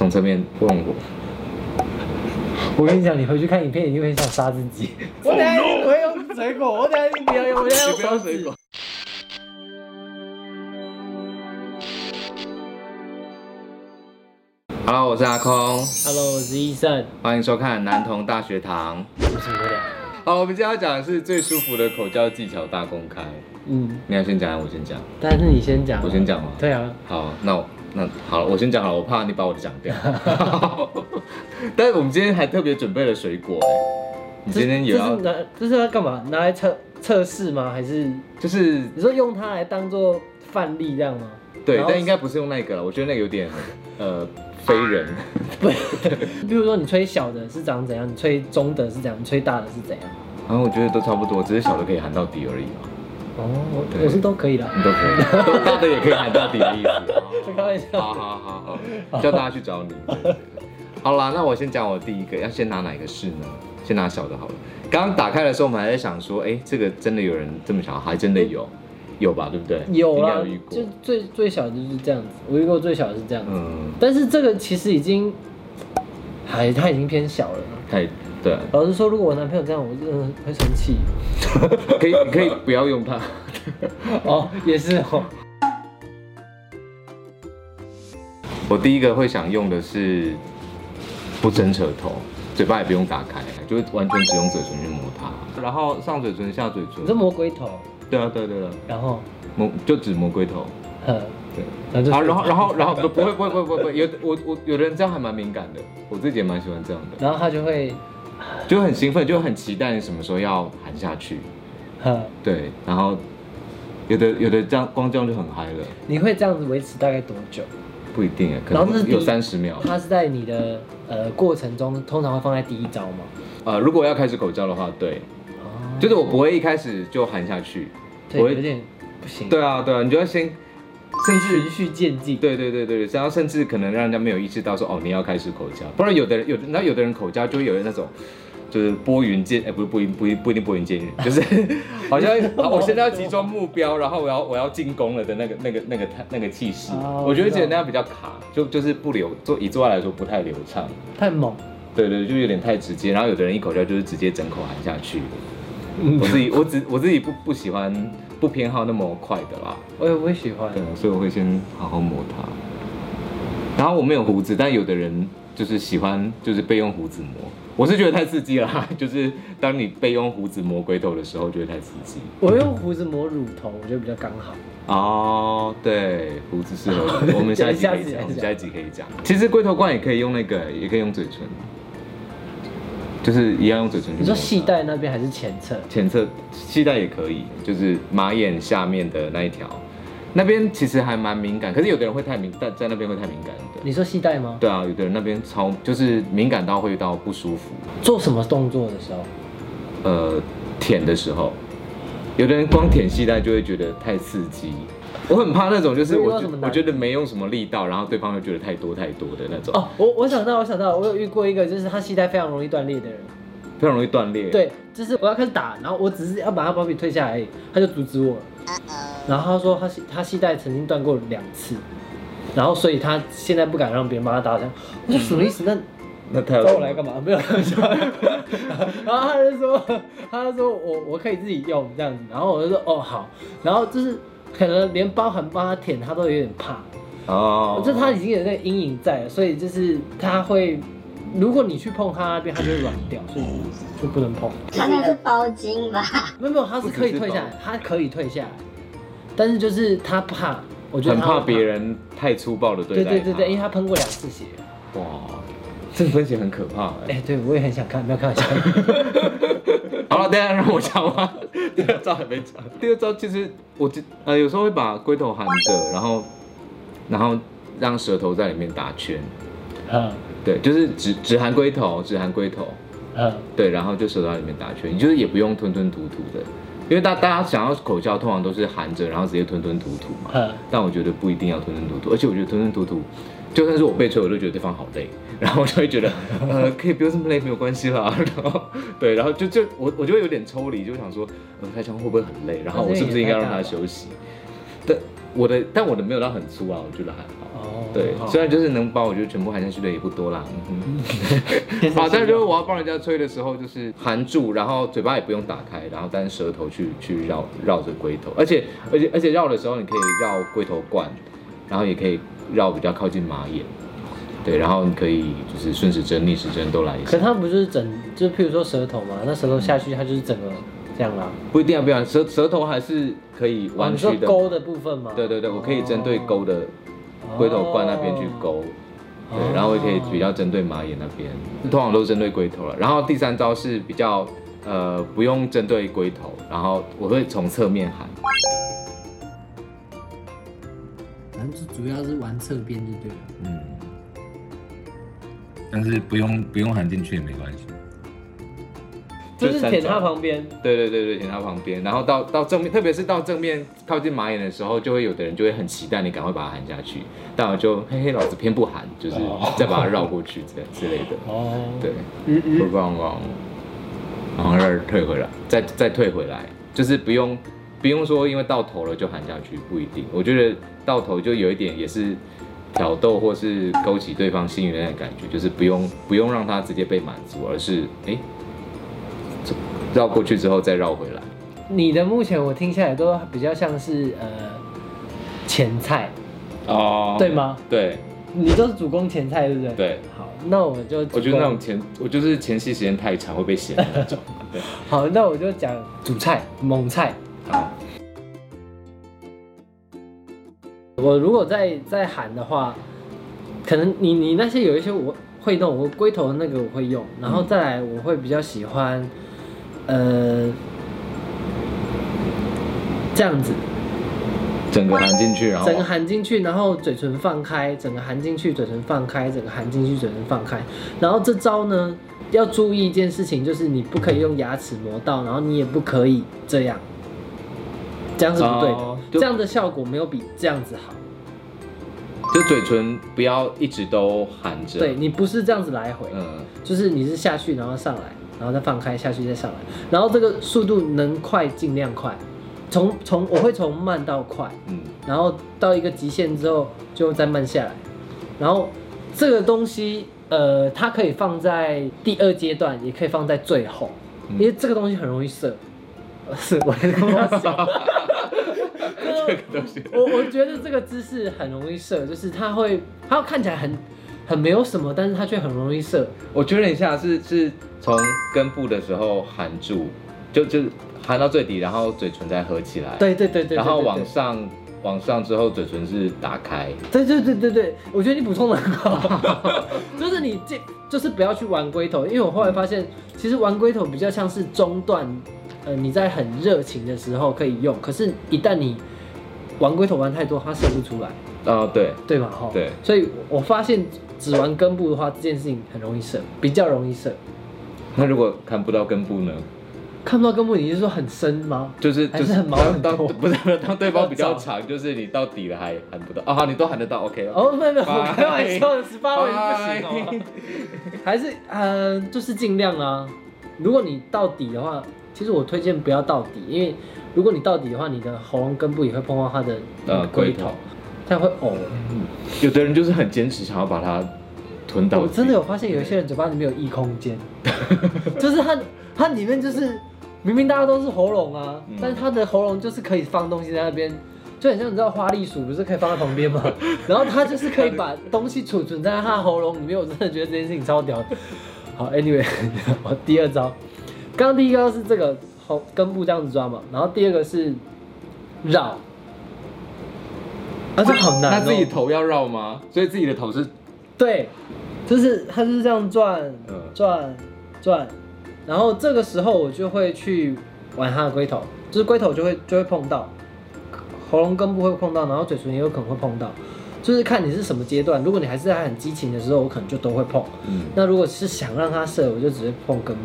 从侧面问我。我跟你讲，你回去看影片一定会想杀自己。我等下一定不会用水果，我等下一定不要用，我等下用水果。Hello，我是阿空，Hello，我是医生。欢迎收看男童大学堂。好，我们今天要讲的是最舒服的口交技巧大公开。嗯，你要先讲，我先讲？但是你先讲。我先讲吗？对啊。好，那我那好了，我先讲好了，我怕你把我的讲掉。但是我们今天还特别准备了水果哎，你今天也要拿这是要干嘛？拿来测测试吗？还是就是你说用它来当做范例这样吗？对然，后但应该不是用那个了，我觉得那个有点呃非人。比如说你吹小的是长怎样，你吹中的是怎样，你吹大的是怎样？然后我觉得都差不多，只是小的可以含到底而已嘛，哦，我我是都可以的。你都可以，都大的也可以喊到底的意思。就 开玩笑。好好好好，叫大家去找你。好啦，那我先讲我第一个，要先拿哪个试呢？先拿小的好了。刚刚打开的时候，我们还在想说，哎、这个真的有人这么小，还真的有，有吧？对不对？有啦有遇，过就。最最小的就是这样子，我遇过最小的是这样子，嗯，但是这个其实已经，还它已经偏小了。太对，老实说，如果我男朋友这样，我真的会生气。可以你可以不要用它。哦，也是哦。我第一个会想用的是不伸舌头，嘴巴也不用打开，就是完全只用嘴唇去摸它，然后上嘴唇下嘴唇你。是魔鬼头，对啊对对对啊，然后，摸就指魔龟头。呃，对。然后，然后然后然后不不会不会不会不会不会，有我我有的人这样还蛮敏感的，我自己也蛮喜欢这样的，然后他就会，就很兴奋，就很期待你什么时候要喊下去，呃，对，然后有的有的这样光这样就很嗨了，你会这样子维持大概多久？不一定哎，可能有三十秒。它是在你的呃过程中，通常会放在第一招吗？呃，如果要开始口交的话，对，哦，就是我不会一开始就喊下去，对，我会有点不行。对啊对啊，你就要先，甚至循序渐进。对对对对，然后甚至可能让人家没有意识到说哦你要开始口交，不然有的人有的那有的人口交就会有那种。就是拨云见，哎、不是不一不一不一定拨云见日，就是好像啊我现在要集中目标，然后我要我要进攻了的那个那个那个那个气势，哦我觉得觉得那样比较卡，就就是不流，做以做爱来说不太流畅，太猛。对对，就有点太直接，然后有的人一口气就是直接整口含下去，嗯。我自己我只我自己不不喜欢不偏好那么快的啦，我也不会喜欢。对。，所以我会先好好磨它。然后我没有胡子，但有的人就是喜欢就是备用胡子磨，我是觉得太刺激了哈，就是当你被用胡子磨龟头的时候，觉得太刺激。我用胡子磨乳头，我觉得比较刚好。哦，对，胡子适合，我们下一集可以讲，我们下一集可以讲。其实龟头冠也可以用那个，也可以用嘴唇，就是一样用嘴唇。你说系带那边还是前侧？前侧系带也可以，就是马眼下面的那一条，那边其实还蛮敏感，可是有的人会太敏，在在那边会太敏感的。你说系带吗？对啊，有的人那边超就是敏感到会到不舒服，做什么动作的时候？呃，舔的时候，有的人光舔系带就会觉得太刺激。我很怕那种，就是我我觉得没用什么力道，然后对方又觉得太多太多的那种，哦，我我想到，我想到，我有遇过一个，就是他系带非常容易断裂的人。非常容易断裂。，对，就是我要开始打，然后我只是要把他包皮退下来而已，他就阻止我了。然后他说他系他系带曾经断过两次，然后所以他现在不敢让别人帮他打这样。我说什么意思？那那他找我来干嘛？没有开玩笑。然后他就说，他就说我我可以自己用这样子，然后我就说哦好，然后就是可能连包含帮他舔他都有点怕，哦，就他已经有那个阴影在了，所以就是他会，如果你去碰他那边，他就会软掉，所以就不能碰。他那是包巾吧？没有没有，他是可以退下来，他可以退下来，但是就是他怕，我觉得很他会怕别。人太粗暴的对待对对对对，因为他他喷过两次血。哇，这个分析很可怕哎。哎、对我也很想看，不要开玩笑。好了，等一下让我讲完，第二招还没讲。第二招其实我就呃有时候会把龟头含着，然后然后让舌头在里面打圈，嗯对，就是只只含龟头，只含龟头，嗯，对，然后就舌头在里面打圈，你就是也不用吞吞吐吐的，因为大大家想要口交，通常都是含着，然后直接吞吞吐吐嘛。嗯但我觉得不一定要吞吞吐吐，而且我觉得吞吞吐吐，就算是我被吹，我都觉得对方好累，然后我就会觉得，呃，可以不用这么累，没有关系啦。然后对，然后就就我我就会有点抽离，就想说，呃，开枪会不会很累？然后我是不是应该让他休息？对，我的，但我的没有到很粗啊，我觉得还好。哦，对，好虽然就是能把我觉得全部含下去的也不多啦。嗯哼 好，但是就是我要帮人家吹的时候，就是含住，然后嘴巴也不用打开，然后但是舌头去去绕绕着龟头，而且而且而且绕的时候，你可以绕龟头冠，然后也可以绕比较靠近马眼。对，然后你可以就是顺时针、逆时针都来一下可，它不就是整，就譬如说舌头嘛，那舌头下去它就是整个这样啦。不一定啊，不一定啊，舌舌头还是可以哦你说弯曲的。勾的部分吗？对对对，我可以针对勾的哦龟头冠那边去勾。哦对，然后也可以比较针对马眼那边，通常都是针对龟头了。然后第三招是比较呃不用针对龟头，然后我会从侧面喊，反正就主要是玩侧边就对了。嗯，但是不用不用含进去也没关系。就是舔它旁边，对对对对，舔它旁边，然后到到正面，特别是到正面靠近马眼的时候，就会有的人就会很期待你赶快把它含下去，但我就嘿嘿，老子偏不含，就是 再把它绕过去这之类的。哦，对，嗯嗯，不棒棒，然后再退回来，再再退回来，就是不用不用说因为到头了就含下去，不一定。我觉得到头就有一点也是挑逗或是勾起对方心愉的那种感觉，就是不用不用让他直接被满足，而是哎、绕过去之后再绕回来。你的目前我听下来都比较像是呃前菜，哦对？吗？对你都是主攻前菜，对不对？。对，好，那我就我觉得那种前我就是前戏时间太长会被嫌的那种。对，好，那我就讲主菜猛菜。好，我如果再再喊的话，可能你你那些有一些我会弄，我龟头的那个我会用，然后再来我会比较喜欢，呃，这样子，整个含进去，然后整个含进去，然后嘴唇放开，整个含进去，嘴唇放开，整个含进去，嘴唇放开。然后这招呢，要注意一件事情，就是你不可以用牙齿磨到，然后你也不可以这样，这样是不对的。哦这样的效果没有比这样子好。就嘴唇不要一直都含着。对，你不是这样子来回，嗯。就是你是下去然后上来，然后再放开下去再上来，然后这个速度能快尽量快，从从我会从慢到快，嗯，然后到一个极限之后就再慢下来，然后这个东西呃，它可以放在第二阶段，也可以放在最后，嗯。因为这个东西很容易射。呃 是，我跟他讲，这个东西，我我觉得这个姿势很容易射，就是它会，它看起来很很没有什么，但是它却很容易射。我确认一下，是是从根部的时候含住，就就含到最底，然后嘴唇再合起来，，对对对对对然后往上往上之后，嘴唇是打开，对对对对对，我觉得你补充的很好，就是你这就是不要去玩龟头，因为我后来发现，其实玩龟头比较像是中段，呃，你在很热情的时候可以用，可是一旦你玩龟头玩太多，它射不出来，啊、对，对嘛？哈，对，所以我发现只玩根部的话，这件事情很容易射，比较容易射。那如果看不到根部呢？看不到根部，你是说很深吗？就是就是是很毛当很多当不是 当对方比较长，就是你到底了还喊不到啊，好你都喊得到，OK，哦，没有没有，开玩笑的，十八尾不行哦。还是呃，就是尽量啊。如果你到底的话，其实我推荐不要到底，因为如果你到底的话，你的喉咙根部也会碰到它的呃龟头，它会呕。有的人就是很坚持想要把它吞到，我真的有发现有一些人嘴巴里面有异空间，就是它它里面就是明明大家都是喉咙啊，嗯但是他的喉咙就是可以放东西在那边。就很像你知道花栗鼠不是可以放在旁边吗？然后他就是可以把东西储存在他喉咙里面，我真的觉得这件事情超屌的。好，anyway，我第二招，刚刚第一个是这个喉根部这样子抓嘛，然后第二个是绕，啊，这好难、哦。那自己头要绕吗？所以自己的头是对，就是它就是这样转嗯转转，然后这个时候我就会去玩它的龟头，就是龟头就会就会碰到，喉咙根部会碰到，然后嘴唇也有可能会碰到，就是看你是什么阶段。如果你还是在很激情的时候，我可能就都会碰。嗯，那如果是想让它射，我就直接碰根部。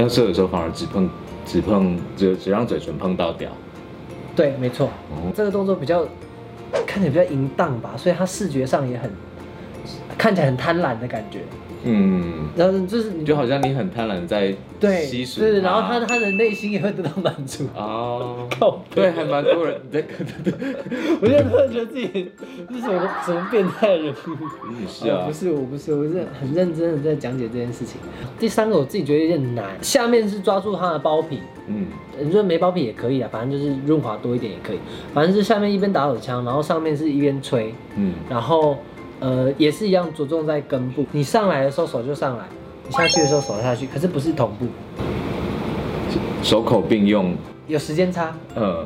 要射的时候反而只碰只碰只只让嘴唇碰到屌，对，没错，哦这个动作比较看起来比较淫荡吧，所以他视觉上也很看起来很贪婪的感觉。嗯，然后就是你就好像你很贪婪在对吸食对，然后他他的内心也会得到满足。哦，靠对，还蛮多人。在，我现在突然觉得自己是什么什么变态的人。物。你是啊。哦不，是，我不是，我是很认真的在讲解这件事情。第三个我自己觉得有点难，下面是抓住它的包皮，嗯。你说没包皮也可以啊，反正就是润滑多一点也可以。反正是下面一边打手枪，然后上面是一边吹，嗯，然后呃也是一样着重在根部。你上来的时候手就上来，你下去的时候手下去，可是不是同步，手口并用，有时间差。嗯，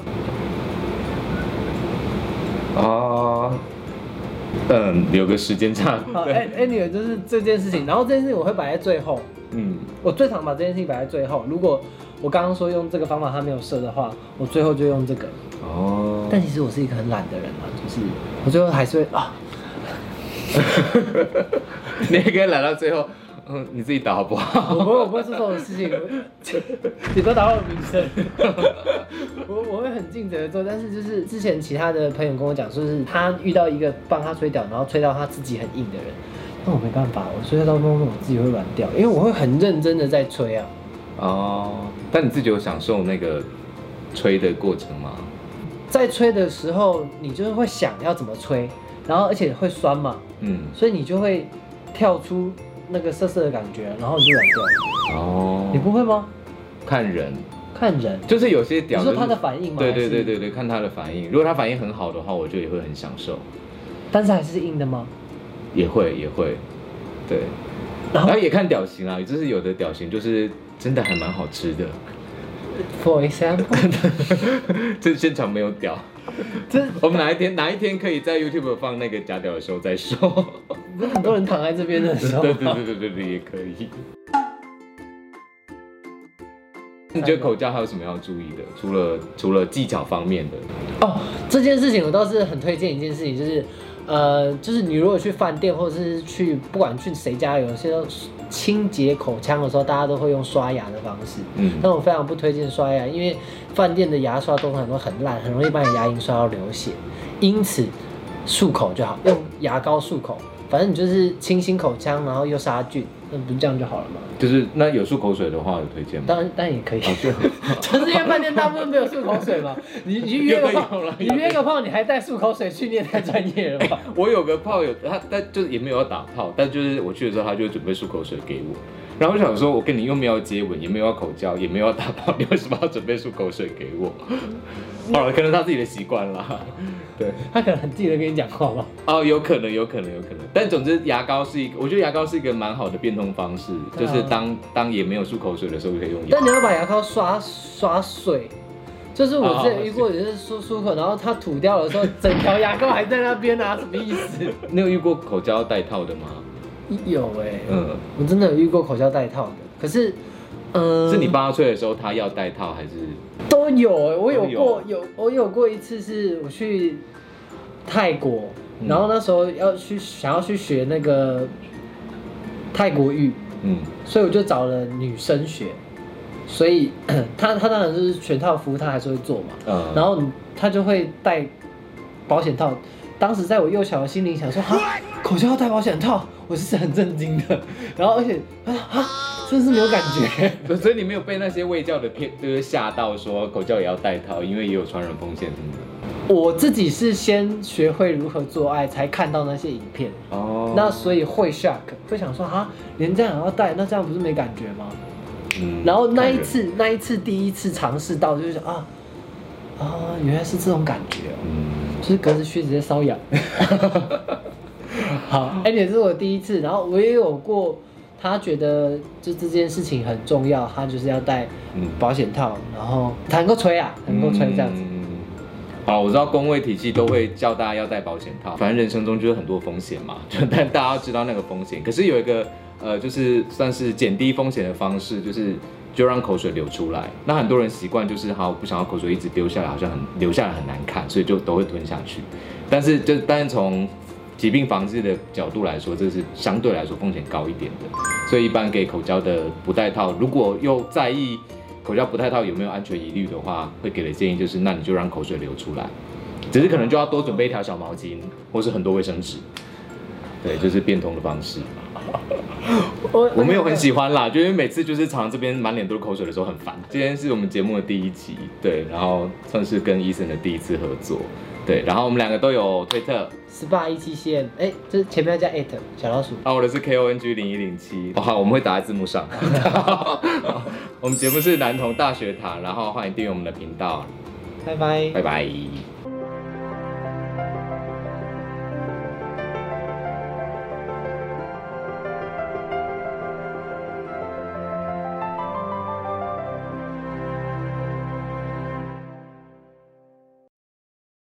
啊，嗯，有个时间差，对，anyway 就是这件事情，然后这件事情我会摆在最后。嗯，我最常把这件事情摆在最后。如果我刚刚说用这个方法它没有射的话，我最后就用这个。哦，但其实我是一个很懒的人啊，就是我最后还是会啊，你也可以来到最后，嗯，你自己打好不好？我不会我不会做这种事情，我 你不要打扰我名声。我我会很尽责的做，但是就是之前其他的朋友跟我讲，说是他遇到一个帮他吹掉，然后吹到他自己很硬的人，那我没办法，我吹到当中我自己会软掉，因为我会很认真的在吹啊。哦，但你自己有享受那个吹的过程吗？在吹的时候，你就是会想要怎么吹，然后而且会酸嘛，嗯，所以你就会跳出那个涩涩的感觉，然后你就软掉。哦，你不会吗？看人，看人，就是有些屌，你说他的反应吗？对对对对对，看他的反应。如果他反应很好的话，我就也会很享受，但是还是硬的吗？也会也会，对。然后？然后也看屌型啊，就是有的屌型就是真的还蛮好吃的，，for example，这现场没有屌，这我们哪一天哪一天可以在 YouTube 放那个假屌的时候再说。很多人躺在这边的时候对对对对对，也可以。你觉得口交还有什么要注意的？除了除了技巧方面的，哦，这件事情我倒是很推荐一件事情，就是，呃，就是你如果去饭店或者是去不管去谁家，有些清洁口腔的时候，大家都会用刷牙的方式。嗯，但我非常不推荐刷牙，因为饭店的牙刷通常都很烂，很容易把你牙龈刷到流血。因此，漱口就好，用牙膏漱口，反正你就是清新口腔，然后又杀菌，那不是这样就好了吗？就是那有漱口水的话，有推荐吗？当然，当然也可以。哦，就 就是因为饭店大部分没有漱口水嘛，你你去约个炮了，你约个炮，你还带漱口水去，你也太专业了吧？我有个炮友，他但就是也没有要打炮，但就是我去的时候，他就会准备漱口水给我。然后我想说，我跟你又没有接吻，也没有要口交，也没有要打炮，你为什么要准备漱口水给我？好了，可能他自己的习惯啦。对，他可能很记得跟你讲话吧。哦，有可能，有可能，有可能。但总之，牙膏是一个，我觉得牙膏是一个蛮好的变通方式，啊就是当当也没有漱口水的时候，就可以用牙但。你要把牙膏刷刷碎。就是我之前遇过，也是漱漱口，然后他吐掉的时候，整条牙膏还在那边啊，什么意思？你有遇过口交带套的吗？有哎、嗯，我真的有遇过口交带套的，可是，嗯、是你帮他吹的时候，他要带套还是？都有哎、我有过有我有过一次是我去泰国，嗯。然后那时候要去想要去学那个泰国浴，嗯。所以我就找了女生学，所以 他他当然就是全套服务他还是会做嘛，嗯，然后他就会戴保险套。当时在我幼小的心灵想说，哈，口交要戴保险套，我是很震惊的。然后而且啊啊，真是没有感觉。所以你没有被那些卫教的骗，就是吓到说口交也要戴套，因为也有传染风险什么的。我自己是先学会如何做爱，才看到那些影片，哦那所以会 shock，会想说啊，连这样也要戴，那这样不是没感觉吗？嗯然后那一次，那一次第一次尝试到，就是想啊啊，原来是这种感觉哦，嗯就是隔着靴子在瘙痒。好，哎，这是我第一次，然后我也有过，他觉得就这件事情很重要，他就是要戴嗯保险套，然后他能够吹啊，能够吹这样子。嗯好，我知道工位体系都会叫大家要戴保险套，反正人生中就是很多风险嘛，就 但大家要知道那个风险。可是有一个呃，就是算是减低风险的方式，就是就让口水流出来。那很多人习惯就是好不想要口水一直丢下来，好像很流下来很难看，所以就都会吞下去。但是就但是从疾病防治的角度来说，这是相对来说风险高一点的。所以一般给口交的不戴套，如果又在意口交不戴套有没有安全疑虑的话，会给的建议就是，那你就让口水流出来，只是可能就要多准备一条小毛巾，或是很多卫生纸。对，就是变通的方式。我我没有很喜欢啦，就因为每次就是常这边满脸都是口水的时候很烦。今天是我们节目的第一集，对，然后算是跟医生的第一次合作，对，然后我们两个都有推特，，SPA 一七线，哎，就是前面要加 at 小老鼠。啊，我的是 K O N G 零一零七，好，我们会打在字幕上。我们节目是男童大学堂，然后欢迎订阅我们的频道，拜拜。拜拜。